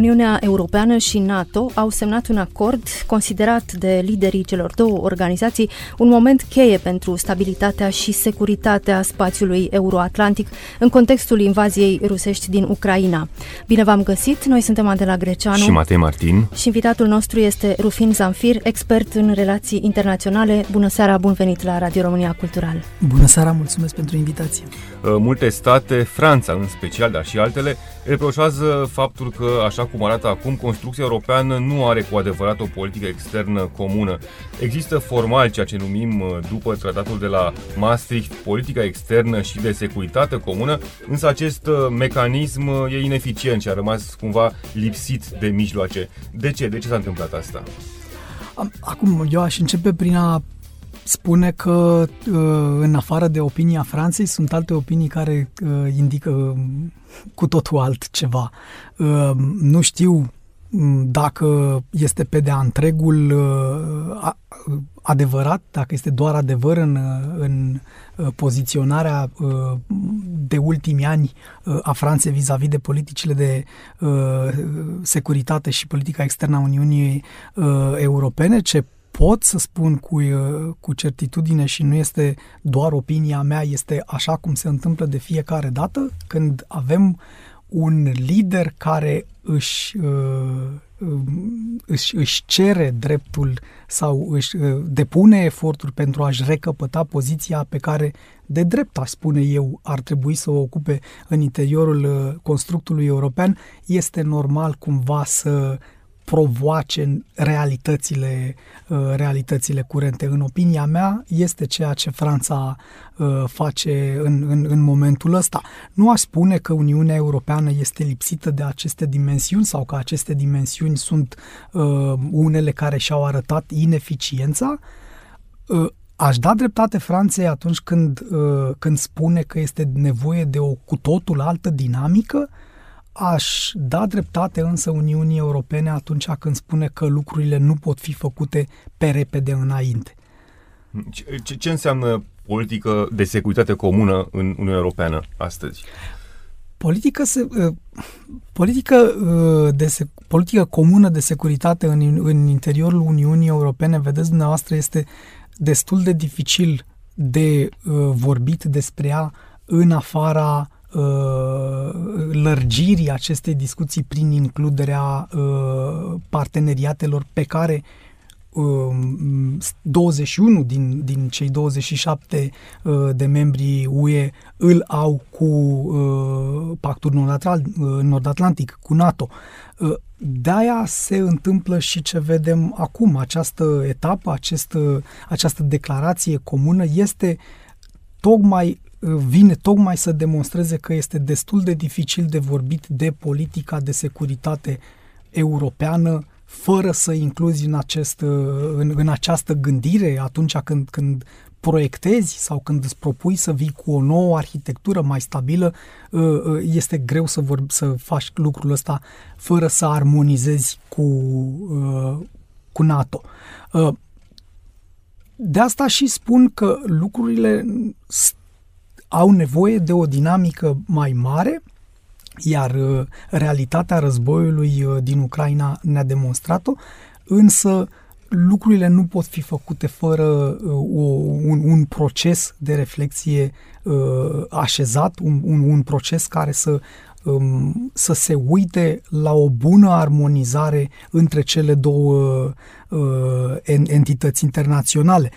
Uniunea Europeană și NATO au semnat un acord considerat de liderii celor două organizații un moment cheie pentru stabilitatea și securitatea spațiului euroatlantic în contextul invaziei rusești din Ucraina. Bine v-am găsit, noi suntem Adela Greceanu și Matei Martin și invitatul nostru este Rufin Zamfir, expert în relații internaționale. Bună seara, bun venit la Radio România Cultural. Bună seara, mulțumesc pentru invitație. Uh, multe state, Franța în special, dar și altele, reproșează faptul că, așa cum arată acum, construcția europeană nu are cu adevărat o politică externă comună. Există formal ceea ce numim, uh, după tratatul de la Maastricht, politica externă și de securitate comună, însă acest uh, mecanism e ineficient și a rămas cumva lipsit de mijloace. De ce? De ce s-a întâmplat asta? Acum, eu aș începe prin a spune că în afară de opinia Franței sunt alte opinii care indică cu totul altceva. Nu știu dacă este pe de-a întregul adevărat, dacă este doar adevăr în, în poziționarea de ultimii ani a Franței vis-a-vis de politicile de securitate și politica externă a Uniunii Europene, ce pot să spun cu, uh, cu certitudine și nu este doar opinia mea, este așa cum se întâmplă de fiecare dată când avem un lider care își, uh, um, își, își cere dreptul sau își uh, depune eforturi pentru a-și recăpăta poziția pe care, de drept, aș spune eu, ar trebui să o ocupe în interiorul constructului european, este normal cumva să provoace realitățile, uh, realitățile curente. În opinia mea, este ceea ce Franța uh, face în, în, în momentul ăsta. Nu aș spune că Uniunea Europeană este lipsită de aceste dimensiuni sau că aceste dimensiuni sunt uh, unele care și-au arătat ineficiența. Aș da dreptate Franței atunci când, când spune că este nevoie de o cu totul altă dinamică Aș da dreptate însă Uniunii Europene atunci când spune că lucrurile nu pot fi făcute pe repede înainte. Ce, ce înseamnă politică de securitate comună în Uniunea Europeană astăzi? Politică, se, uh, politică, uh, de, politică comună de securitate în, în interiorul Uniunii Europene, vedeți dumneavoastră, este destul de dificil de uh, vorbit despre ea în afara Uh, lărgirii acestei discuții prin includerea uh, parteneriatelor pe care 21 um, din, din cei 27 uh, de membri UE îl au cu Pactul Nord-Atlantic, cu NATO. De-aia se întâmplă și ce vedem acum. Această etapă, acest, această declarație comună este tocmai vine tocmai să demonstreze că este destul de dificil de vorbit de politica de securitate europeană fără să incluzi în, acest, în, în această gândire atunci când, când proiectezi sau când îți propui să vii cu o nouă arhitectură mai stabilă, ă, ă, este greu să, vorbi, să faci lucrul ăsta fără să armonizezi cu, ă, cu NATO. De asta și spun că lucrurile au nevoie de o dinamică mai mare, iar uh, realitatea războiului uh, din Ucraina ne-a demonstrat-o, însă lucrurile nu pot fi făcute fără uh, o, un, un proces de reflexie uh, așezat, un, un, un proces care să, um, să se uite la o bună armonizare între cele două uh, entități internaționale.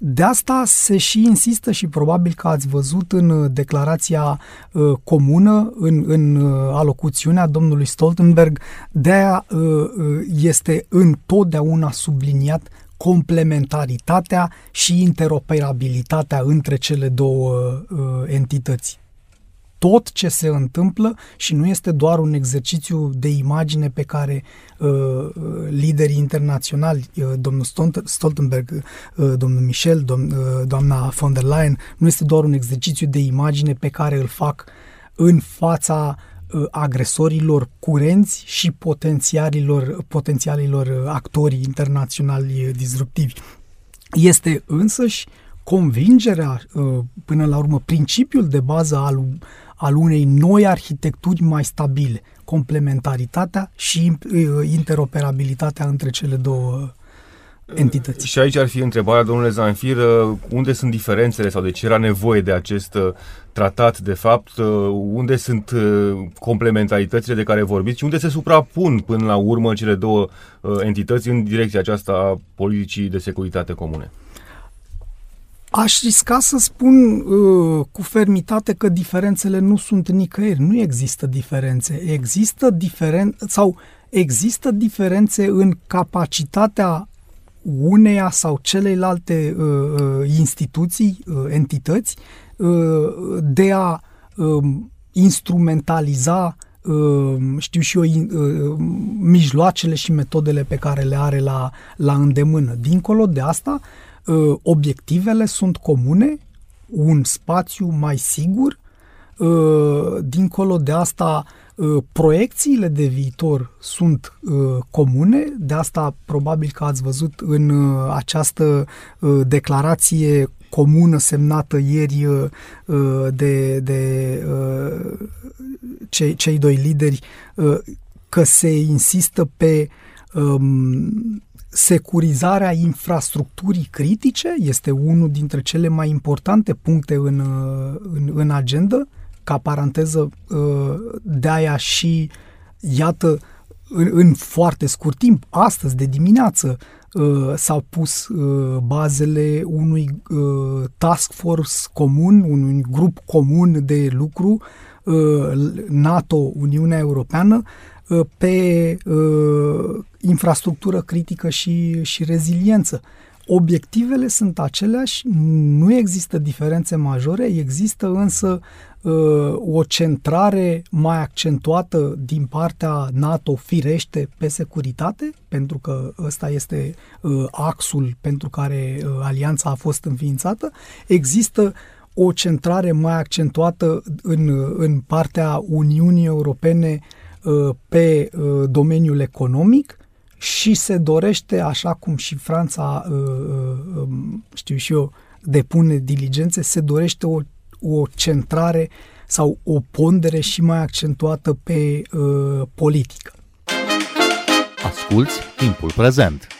Um, de asta se și insistă și probabil că ați văzut în uh, declarația uh, comună, în, în uh, alocuțiunea domnului Stoltenberg, de aia uh, uh, este întotdeauna subliniat complementaritatea și interoperabilitatea între cele două uh, entități tot ce se întâmplă și nu este doar un exercițiu de imagine pe care uh, liderii internaționali, uh, domnul Stoltenberg, uh, domnul Michel, dom, uh, doamna von der Leyen, nu este doar un exercițiu de imagine pe care îl fac în fața uh, agresorilor curenți și potențialilor, potențialilor uh, actori internaționali disruptivi. Este însăși convingerea, până la urmă, principiul de bază al, al unei noi arhitecturi mai stabile, complementaritatea și interoperabilitatea între cele două entități. Și aici ar fi întrebarea, domnule Zanfir, uh, unde sunt diferențele sau de ce era nevoie de acest uh, tratat, de fapt, uh, unde sunt complementaritățile de care vorbiți și unde se suprapun până la urmă cele două entități în direcția aceasta a politicii de securitate comune? Aș risca să spun uh, cu fermitate că diferențele nu sunt nicăieri. Nu există diferențe. Există diferen sau există diferențe în capacitatea uneia sau celeilalte uh, uh, instituții, uh, entități, uh, de a uh, instrumentaliza uh, știu și eu, uh, mijloacele și metodele pe care le are la, la îndemână. Dincolo de asta, uh, obiectivele sunt comune, un spațiu mai sigur, uh, dincolo de asta, Uh, proiecțiile de viitor sunt uh, comune, de asta probabil că ați văzut în uh, această declarație comună semnată ieri de, de cei, cei doi lideri că se insistă pe um, securizarea infrastructurii critice, este unul dintre cele mai importante puncte în, în, în agenda. Ca paranteză, uh, de aia și, iată, în, în foarte scurt timp, astăzi, de dimineață, uh, s-au pus uh, bazele unui task force comun, unui grup comun de lucru, NATO, Uniunea Europeană, pe infrastructură critică și, și reziliență. Obiectivele sunt aceleași, nu există diferențe majore, există însă uh, o centrare mai accentuată din partea NATO firește pe securitate, pentru că ăsta este uh, axul pentru care uh, alianța a fost înființată. Există o centrare mai accentuată în, în partea Uniunii Europene pe domeniul economic și se dorește, așa cum și Franța, uh, uh, um, știu și eu, depune diligențe, se dorește o, o centrare sau o pondere și mai accentuată pe uh, politică. Asculți timpul prezent!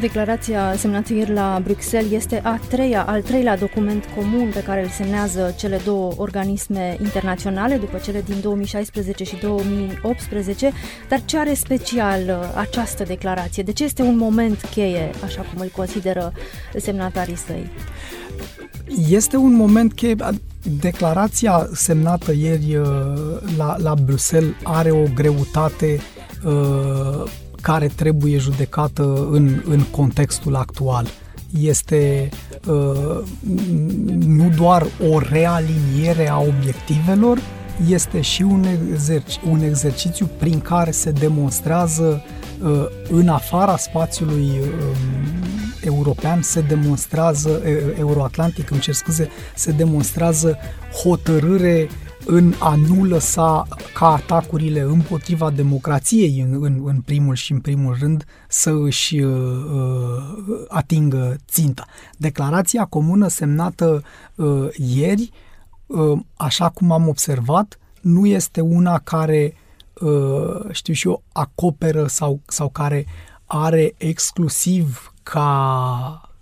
Declarația semnată ieri la Bruxelles este a treia, al treilea document comun pe care îl semnează cele două organisme internaționale după cele din 2016 și 2018, dar ce are special uh, această declarație? De ce este un moment cheie, așa cum îl consideră semnatarii săi? Este un moment cheie. Declarația semnată ieri uh, la, la Bruxelles are o greutate uh, care trebuie judecată în, în contextul actual. Este uh, nu doar o realiniere a obiectivelor, este și un, exerci- un exercițiu prin care se demonstrează uh, în afara spațiului uh, european, se demonstrează, uh, euroatlantic, îmi cer scuze, se demonstrează hotărâre în a nu lăsa ca atacurile împotriva democrației în, în, în primul și în primul rând să își uh, uh, atingă ținta. Declarația comună semnată uh, ieri, uh, așa cum am observat, nu este una care, uh, știu și eu, acoperă sau, sau care are exclusiv ca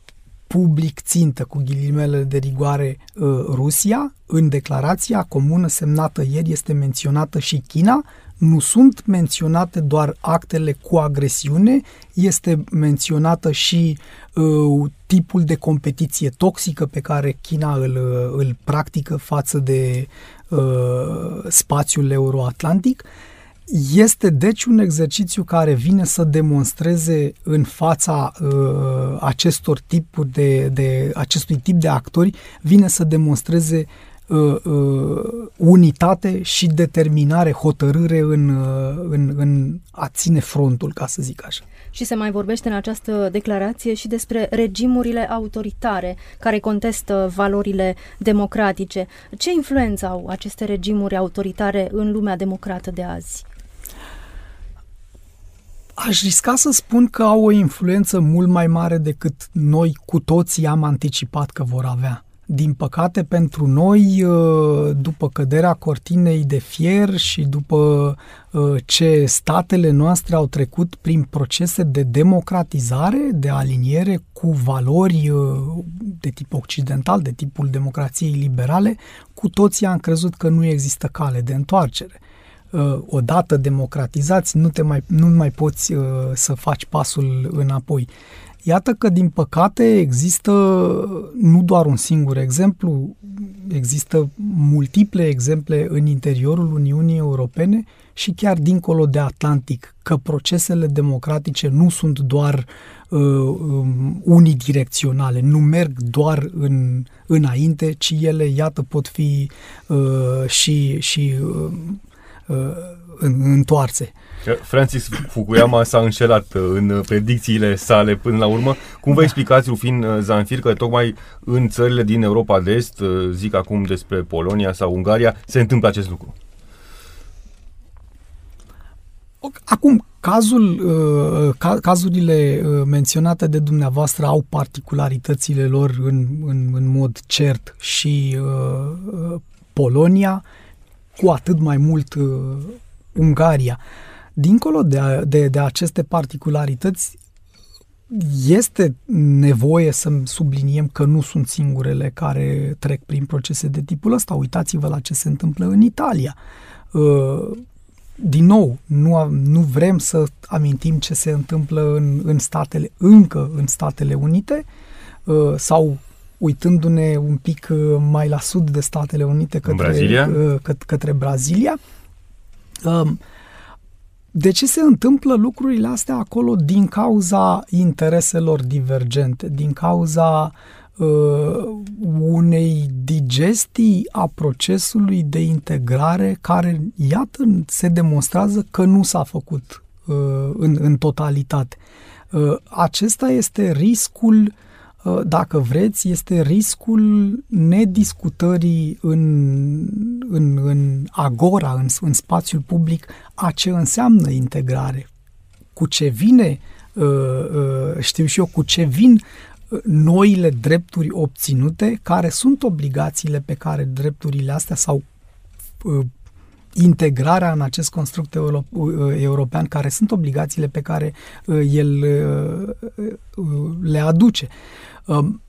public țintă cu ghilimele de rigoare uh, Rusia. În declarația comună semnată ieri este menționată și China. Nu sunt menționate doar actele cu agresiune, este menționată și uh, tipul de competiție toxică pe care China îl, uh, îl practică față de uh, spațiul euroatlantic. Uh, este deci un exercițiu care vine să demonstreze în fața uh, acestor tipuri de, de acestui tip de actori, vine să demonstreze uh, uh, unitate și determinare, hotărâre în, uh, în, în a ține frontul, ca să zic așa. Și se mai vorbește în această declarație și despre regimurile autoritare care contestă valorile democratice. Ce influență au aceste regimuri autoritare în lumea democrată de azi? Aș risca să spun că au o influență mult mai mare decât noi cu toții am anticipat că vor avea. Din păcate pentru noi, uh, după căderea cortinei de fier și după uh, ce statele noastre au trecut prin procese de democratizare, de aliniere cu valori uh, de tip occidental, de tipul democrației liberale, cu toții am crezut că nu există cale de întoarcere odată democratizați, nu, te mai, nu mai poți să faci pasul înapoi. Iată că, din păcate, există nu doar un singur exemplu, există multiple exemple în interiorul Uniunii Europene și chiar dincolo de Atlantic, că procesele democratice nu sunt doar uh, um, unidirecționale, nu merg doar în, înainte, ci ele, iată, pot fi uh, și, și uh, uh, întoarse. Francis Fukuyama s-a înșelat uh, în predicțiile sale până la urmă. Cum vă da. explicați, Rufin uh, Zanfir, că tocmai în țările din Europa de Est, uh, zic acum despre Polonia sau Ungaria, se întâmplă acest lucru? Acum, cazul, cazurile menționate de dumneavoastră au particularitățile lor în, în, în mod cert și Polonia, cu atât mai mult Ungaria. Dincolo de, de, de aceste particularități, este nevoie să subliniem că nu sunt singurele care trec prin procese de tipul ăsta. Uitați-vă la ce se întâmplă în Italia. Uh, din nou, nu, nu vrem să amintim ce se întâmplă în, în statele, încă în Statele Unite uh, sau uitându-ne un pic uh, mai la sud de Statele Unite către Brazilia. Către Brazilia. Um, de ce se întâmplă lucrurile astea acolo? Din cauza intereselor divergente, din cauza uh, unei digestii a procesului de integrare care, iată, se demonstrează că nu s-a făcut uh, în, în totalitate. Uh, acesta este riscul Uh, dacă vreți, este riscul nediscutării în, în, în agora, în, în spațiul public, a ce înseamnă integrare. Cu ce vine, uh, uh, știu și eu, cu ce vin noile drepturi obținute, care sunt obligațiile pe care drepturile astea sau integrarea în acest construct euro, european, care sunt obligațiile pe care el le aduce. Um,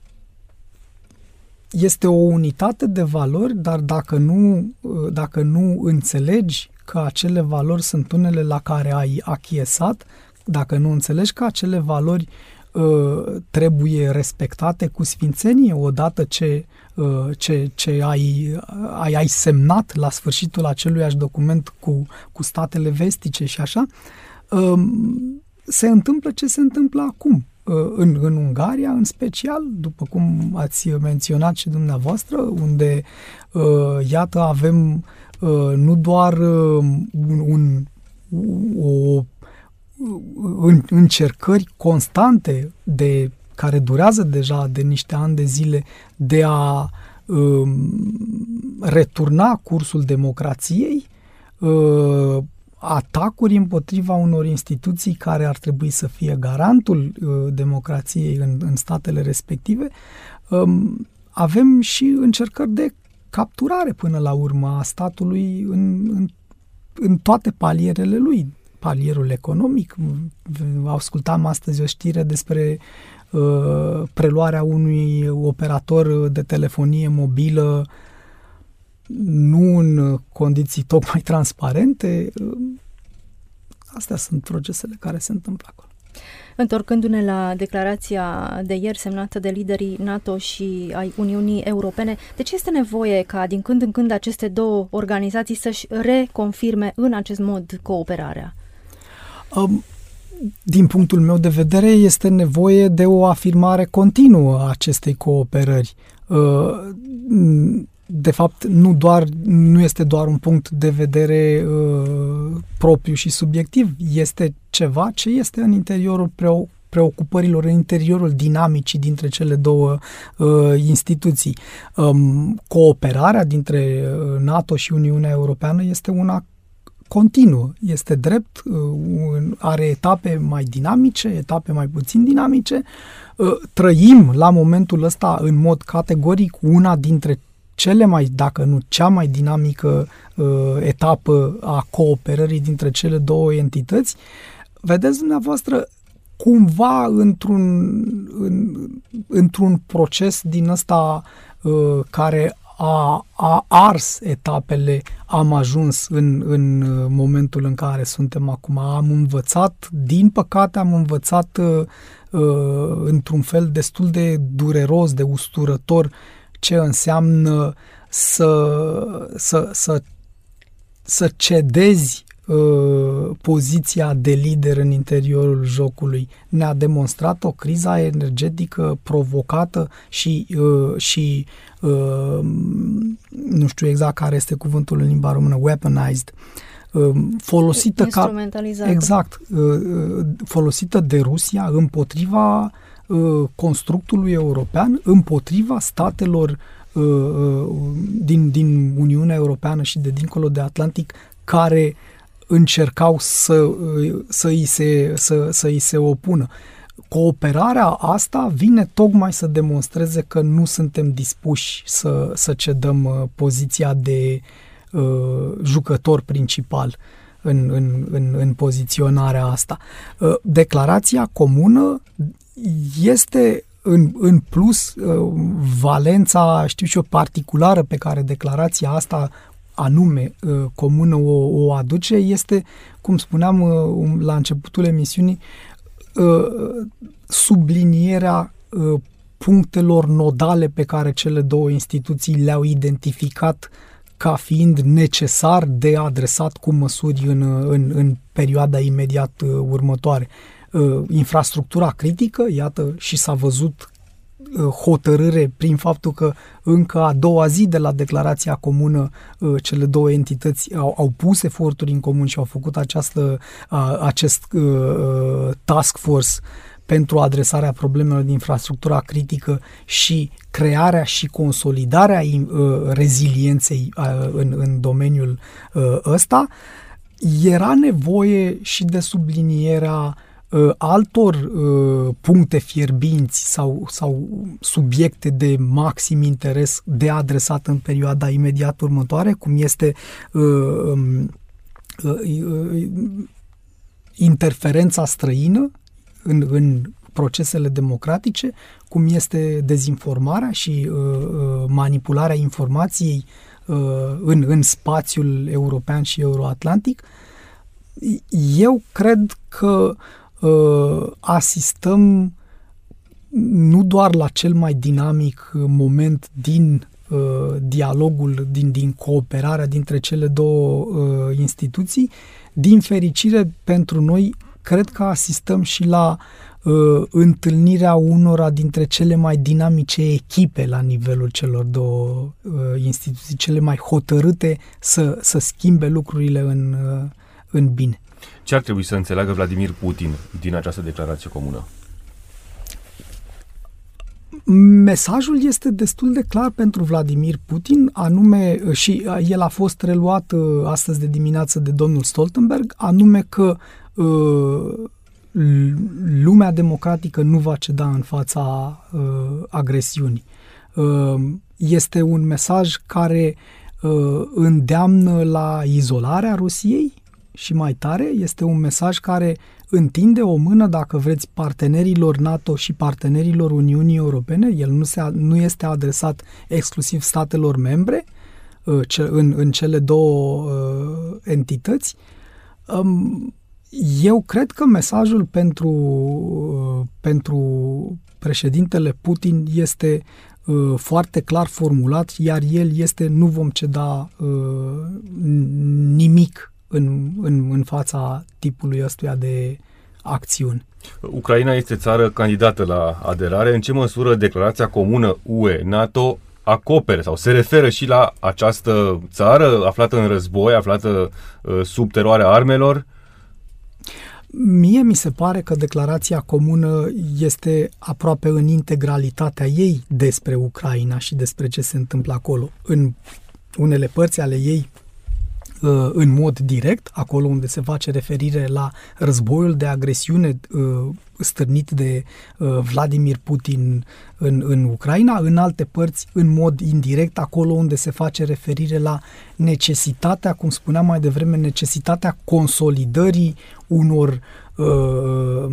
este o unitate de valori, dar dacă nu, uh, dacă nu înțelegi că acele valori sunt unele la care ai achiesat, dacă nu înțelegi că acele valori uh, trebuie respectate cu sfințenie odată ce, uh, ce, ce ai, ai, ai semnat la sfârșitul aceluiași document cu, cu statele vestice și așa, uh, se întâmplă ce se întâmplă acum. Uh, în, în Ungaria, în special, după cum ați menționat și dumneavoastră, unde, uh, iată, avem uh, nu doar un, un o în, încercări constante de care durează deja de niște ani de zile de a um, returna cursul democrației, uh, atacuri împotriva unor instituții care ar trebui să fie garantul uh, democrației în, în statele respective, um, avem și încercări de capturare până la urmă a statului în, în, în toate palierele lui. Palierul economic, ascultam astăzi o știre despre uh, preluarea unui operator de telefonie mobilă uh, nu în condiții tocmai transparente. Astea sunt procesele care se întâmplă acolo. Întorcându-ne la declarația de ieri semnată de liderii NATO și ai Uniunii Europene, de ce este nevoie ca din când în când aceste două organizații să-și reconfirme în acest mod cooperarea? Um, din punctul meu de vedere, este nevoie de o afirmare continuă a acestei cooperări. Uh, de fapt, nu, doar, nu este doar un punct de vedere uh, propriu și subiectiv, este ceva ce este în interiorul preo- preocupărilor în interiorul dinamicii dintre cele două uh, instituții. Um, cooperarea dintre uh, NATO și Uniunea Europeană este una continuă, este drept, uh, are etape mai dinamice, etape mai puțin dinamice. Uh, trăim la momentul ăsta în mod categoric una dintre cele mai, dacă nu cea mai dinamică uh, etapă a cooperării dintre cele două entități. Vedeți dumneavoastră, cumva într-un, în, într-un proces din ăsta uh, care a, a ars etapele, am ajuns în, în momentul în care suntem acum. Am învățat, din păcate am învățat uh, uh, într-un fel destul de dureros, de usturător, ce înseamnă să, să, să, să cedezi Uh, poziția de lider în interiorul jocului. Ne-a demonstrat o criza energetică provocată și, uh, și uh, nu știu exact care este cuvântul în limba română, weaponized, folosită ca exact. Folosită de Rusia împotriva constructului european, împotriva statelor din, din Uniunea Europeană și de dincolo de Atlantic care încercau să, să, îi se, să, să îi se opună. Cooperarea asta vine tocmai să demonstreze că nu suntem dispuși să, să cedăm uh, poziția de uh, jucător principal în, în, în, în poziționarea asta. Uh, declarația comună este în, în plus uh, valența, știu și eu, particulară pe care declarația asta anume uh, comună o, o aduce este, cum spuneam uh, um, la începutul emisiunii, uh, sublinierea punctelor nodale pe care cele două instituții le-au identificat ca fiind necesar de adresat cu măsuri în, în, în perioada imediat următoare. Infrastructura critică, iată, și s-a văzut Uh, hotărâre prin faptul că încă a doua zi de la declarația comună uh, cele două entități au, au pus eforturi în comun și au făcut această, acest uh, task force pentru adresarea problemelor de infrastructura critică și crearea și consolidarea rezilienței în, în domeniul ăsta, era nevoie și de sublinierea uh, altor uh, puncte fierbinți sau, sau subiecte de maxim interes de adresat în perioada imediat următoare, cum este uh, um, uh, uh, interferența străină în, în procesele democratice, cum este dezinformarea și uh, uh manipularea informației uh, în, în spațiul european și euroatlantic, eu cred că uh, asistăm nu doar la cel mai dinamic moment din uh, dialogul, din, din cooperarea dintre cele două uh, instituții, din fericire pentru noi, cred că asistăm și la uh, întâlnirea unora dintre cele mai dinamice echipe la nivelul celor două uh, instituții, cele mai hotărâte să, să schimbe lucrurile în, uh, în bine. Ce ar trebui să înțeleagă Vladimir Putin din această declarație comună? Mesajul este destul de clar pentru Vladimir Putin, anume, și el a fost reluat uh, astăzi de dimineață de domnul Stoltenberg, anume că uh, lumea democratică nu va ceda în fața uh, agresiunii. Este un mesaj care îndeamnă la izolarea Rusiei, și mai tare, este un mesaj care întinde o mână, dacă vreți, partenerilor NATO și partenerilor Uniunii Europene. El nu, se, nu este adresat exclusiv statelor membre uh, în, în cele două uh, entități. Um, eu cred că mesajul pentru, uh, pentru președintele Putin este foarte clar formulat, iar el este nu vom ceda nimic în, în, în fața tipului ăstuia de acțiuni. Ucraina este țară candidată la aderare. În ce măsură declarația comună UE-NATO acopere sau se referă și la această țară aflată în război, aflată uh, sub teroarea armelor? Mie mi se pare că declarația comună este aproape în integralitatea ei despre Ucraina și despre ce se întâmplă acolo. În unele părți ale ei Uh, în mod direct, acolo unde se face referire la războiul de agresiune uh, stârnit de uh, Vladimir Putin în, în Ucraina, în alte părți în mod indirect, acolo unde se face referire la necesitatea, cum spuneam mai devreme, necesitatea consolidării unor uh,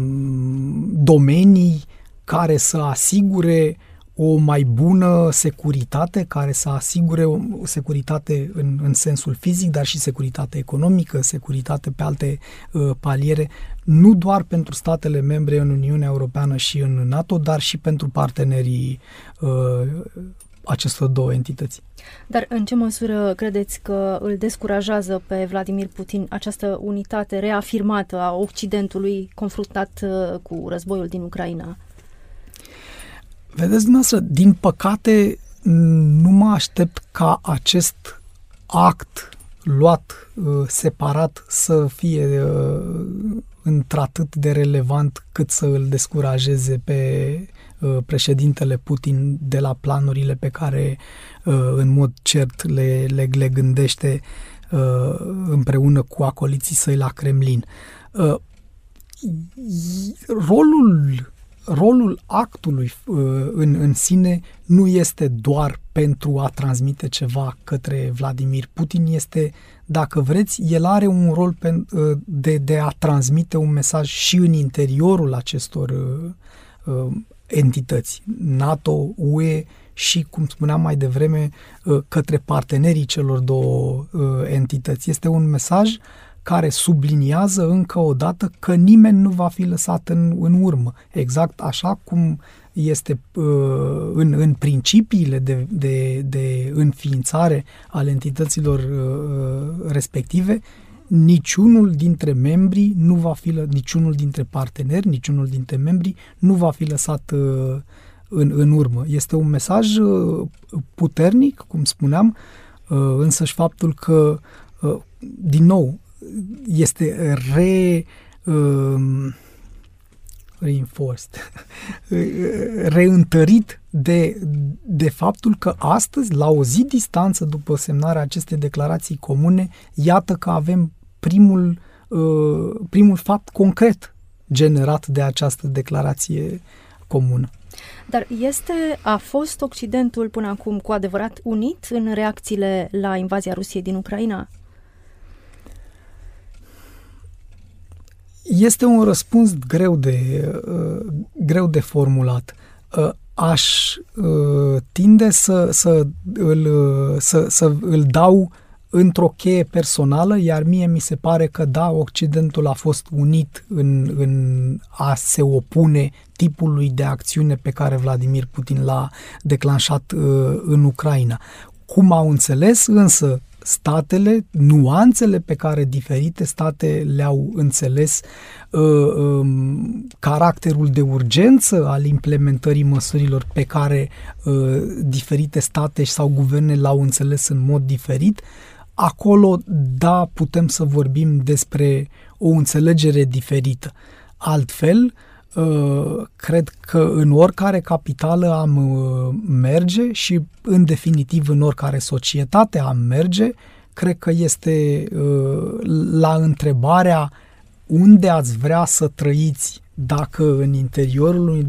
domenii care să asigure o mai bună securitate care să asigure o securitate în, în sensul fizic, dar și securitate economică, securitate pe alte uh, paliere, nu doar pentru statele membre în Uniunea Europeană și în NATO, dar și pentru partenerii uh, acestor două entități. Dar în ce măsură credeți că îl descurajează pe Vladimir Putin această unitate reafirmată a Occidentului confruntat uh, cu războiul din Ucraina? Vedeți dumneavoastră, din păcate nu mă aștept ca acest act luat uh, separat să fie uh, într-atât de relevant cât să îl descurajeze pe uh, președintele Putin de la planurile pe care uh, în mod cert le, le, le gândește uh, împreună cu acoliții săi la Kremlin. Uh, rolul rolul actului uh, în, în sine nu este doar pentru a transmite ceva către Vladimir Putin, este, dacă vreți, el are un rol pe, uh, de, de a transmite un mesaj și în interiorul acestor uh, uh, entități, NATO, UE și, cum spuneam mai devreme, uh, către partenerii celor două uh, entități. Este un mesaj uh, care subliniază încă o dată că nimeni nu va fi lăsat în, în urmă. Exact așa cum este uh, în, în principiile de, de, de înființare ale entităților uh, respective, niciunul dintre membrii nu va fi, niciunul dintre parteneri, niciunul dintre membrii nu va fi lăsat uh, în, în urmă. Este un mesaj puternic, cum spuneam, însăși faptul că, din nou, este re um, reinforced, reîntărit de, de faptul că astăzi, la o zi distanță după semnarea acestei declarații comune, iată că avem primul, uh, primul fapt concret generat de această declarație comună. Dar este, a fost Occidentul până acum cu adevărat unit în reacțiile la invazia Rusiei din Ucraina? Este un răspuns greu de, uh, greu de formulat. Uh, aș uh, tinde să, să, îl, uh, să, să îl dau într-o cheie personală, iar mie mi se pare că da, Occidentul a fost unit în, în a se opune tipului de acțiune pe care Vladimir Putin l-a declanșat uh, în Ucraina. Cum au înțeles însă statele, nuanțele pe care diferite state le-au înțeles, uh, um, caracterul de urgență al implementării măsurilor pe care uh, diferite state sau guverne l-au înțeles în mod diferit, acolo, da, putem să vorbim despre o înțelegere diferită. Altfel, uh, Uh, cred că în oricare capitală am uh, merge și în definitiv în oricare societate am merge, cred că este uh, la întrebarea unde ați vrea să trăiți dacă în interiorul unei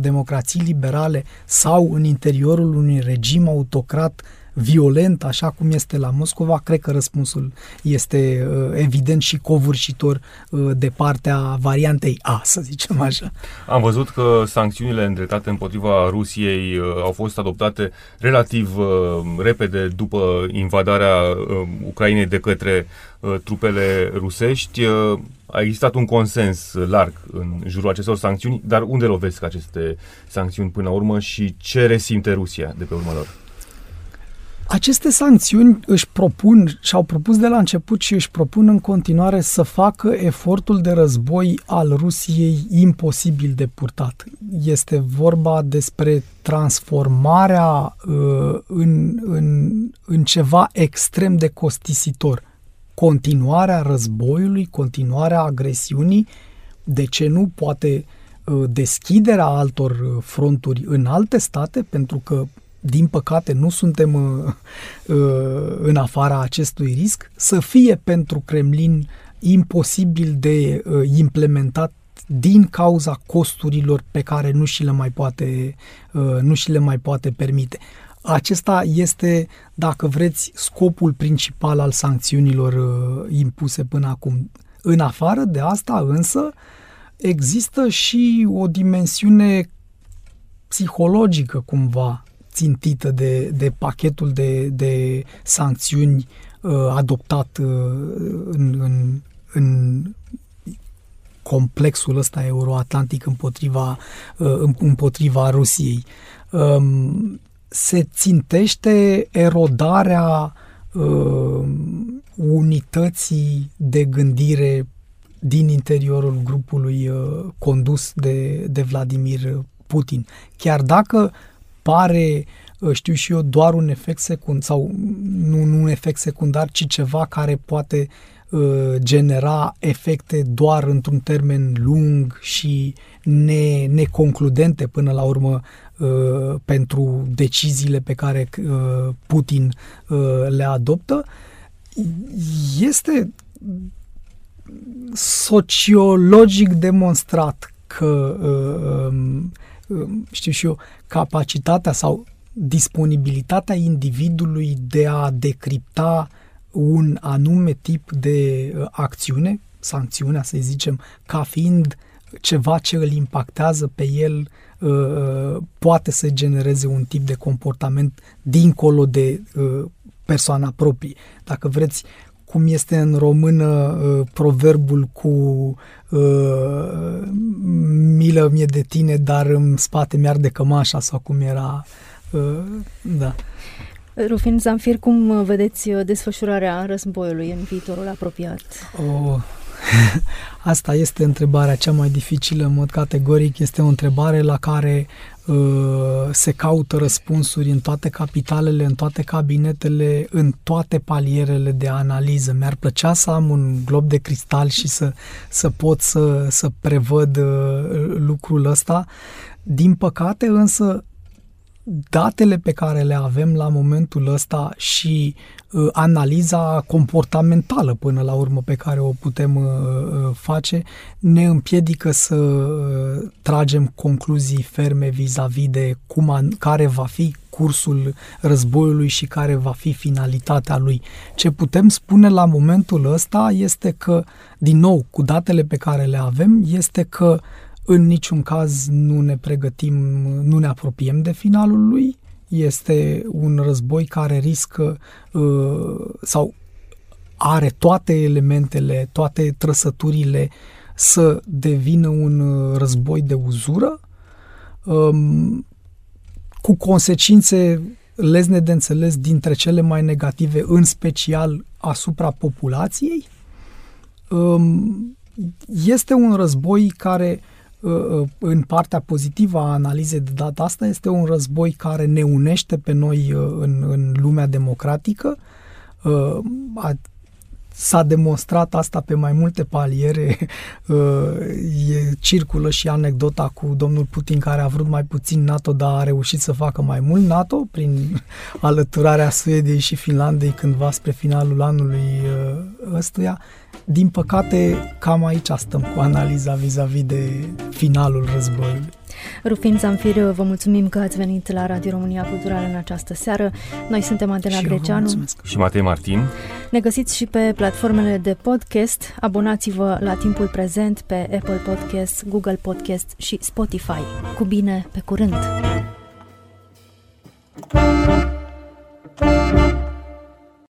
democrații liberale sau în interiorul unui regim autocrat violent, așa cum este la Moscova, cred că răspunsul este uh, evident și covârșitor uh, de partea variantei A, să zicem așa. Am văzut că sancțiunile îndreptate împotriva Rusiei uh, au fost adoptate relativ repede după invadarea Ucrainei de către trupele rusești. A existat un consens larg în jurul acestor sancțiuni, dar unde lovesc aceste sancțiuni până la urmă și ce resimte Rusia de pe urmă lor? Aceste sancțiuni își propun și-au propus de la început și își propun în continuare să facă efortul de război al Rusiei imposibil de purtat. Este vorba despre transformarea uh, în, în, în ceva extrem de costisitor. Continuarea războiului, continuarea agresiunii, de ce nu poate uh, deschiderea altor uh, fronturi în alte state, pentru că din păcate nu suntem uh, uh, în afara acestui risc, să fie pentru Kremlin imposibil de uh, implementat din cauza costurilor pe care nu și le mai poate, uh, nu și le mai poate permite. Acesta este, dacă vreți, scopul principal al sancțiunilor uh, impuse până acum. În afară de asta, însă, există și o dimensiune psihologică cumva țintită de, de pachetul de, de sancțiuni uh, adoptat uh, în, în, în complexul ăsta euroatlantic împotriva, uh, împotriva Rusiei. Um, se țintește erodarea uh, unității de gândire din interiorul grupului uh, condus de, de Vladimir Putin. Chiar dacă pare, uh, știu și eu, doar un efect secundar, sau nu, nu un efect secundar, ci ceva care poate uh, genera efecte doar într-un termen lung și ne, neconcludente până la urmă uh, pentru deciziile pe care uh, Putin uh, le adoptă, este sociologic demonstrat că uh, um, știu și eu, capacitatea sau disponibilitatea individului de a decripta un anume tip de uh, acțiune, sancțiunea să zicem, ca fiind ceva ce îl impactează pe el, uh, uh, poate să genereze un tip de comportament dincolo de persoana proprie. Dacă vreți, cum este în română uh, proverbul cu uh, milă mie de tine, dar în spate mi de cămașa sau cum era, uh, da. Rufin Zamfir, cum vedeți uh, desfășurarea războiului în viitorul apropiat? Oh, asta este întrebarea cea mai dificilă, în mod categoric. Este o întrebare la care Uh, se caută răspunsuri în toate capitalele, în toate cabinetele, în toate palierele de analiză. Mi-ar plăcea să am un glob de cristal și să, să pot să, să prevăd uh, lucrul ăsta. Din păcate, însă, datele pe care le avem la momentul ăsta și uh, analiza comportamentală până la urmă pe care o putem uh, uh face ne împiedică să uh, tragem concluzii ferme vis-a-vis de cum an, care va fi cursul războiului și care va fi finalitatea lui. Ce putem spune la momentul ăsta este că, din nou, cu datele pe care le avem, este că în niciun caz nu ne pregătim, nu ne apropiem de finalul lui. Este un război care riscă uh, sau are toate elementele, toate trăsăturile să devină un uh, război de uzură, um, cu consecințe lezne de înțeles dintre cele mai negative, în special asupra populației. Um, este un război care uh, Uh, uh, în partea pozitivă a analizei de data asta este un război care ne unește pe noi uh, în, în lumea democratică. S-a demonstrat asta pe mai multe paliere. E, circulă și anecdota cu domnul Putin care a vrut mai puțin NATO, dar a reușit să facă mai mult NATO prin alăturarea Suediei și Finlandei cândva spre finalul anului ăstuia. Din păcate, cam aici stăm cu analiza vis-a-vis de finalul războiului. Rufin Zamfir, vă mulțumim că ați venit la Radio România Culturală în această seară. Noi suntem Adela și Greceanu și Matei Martin. Ne găsiți și pe platformele de podcast. Abonați-vă la timpul prezent pe Apple Podcast, Google Podcast și Spotify. Cu bine, pe curând! Thank you.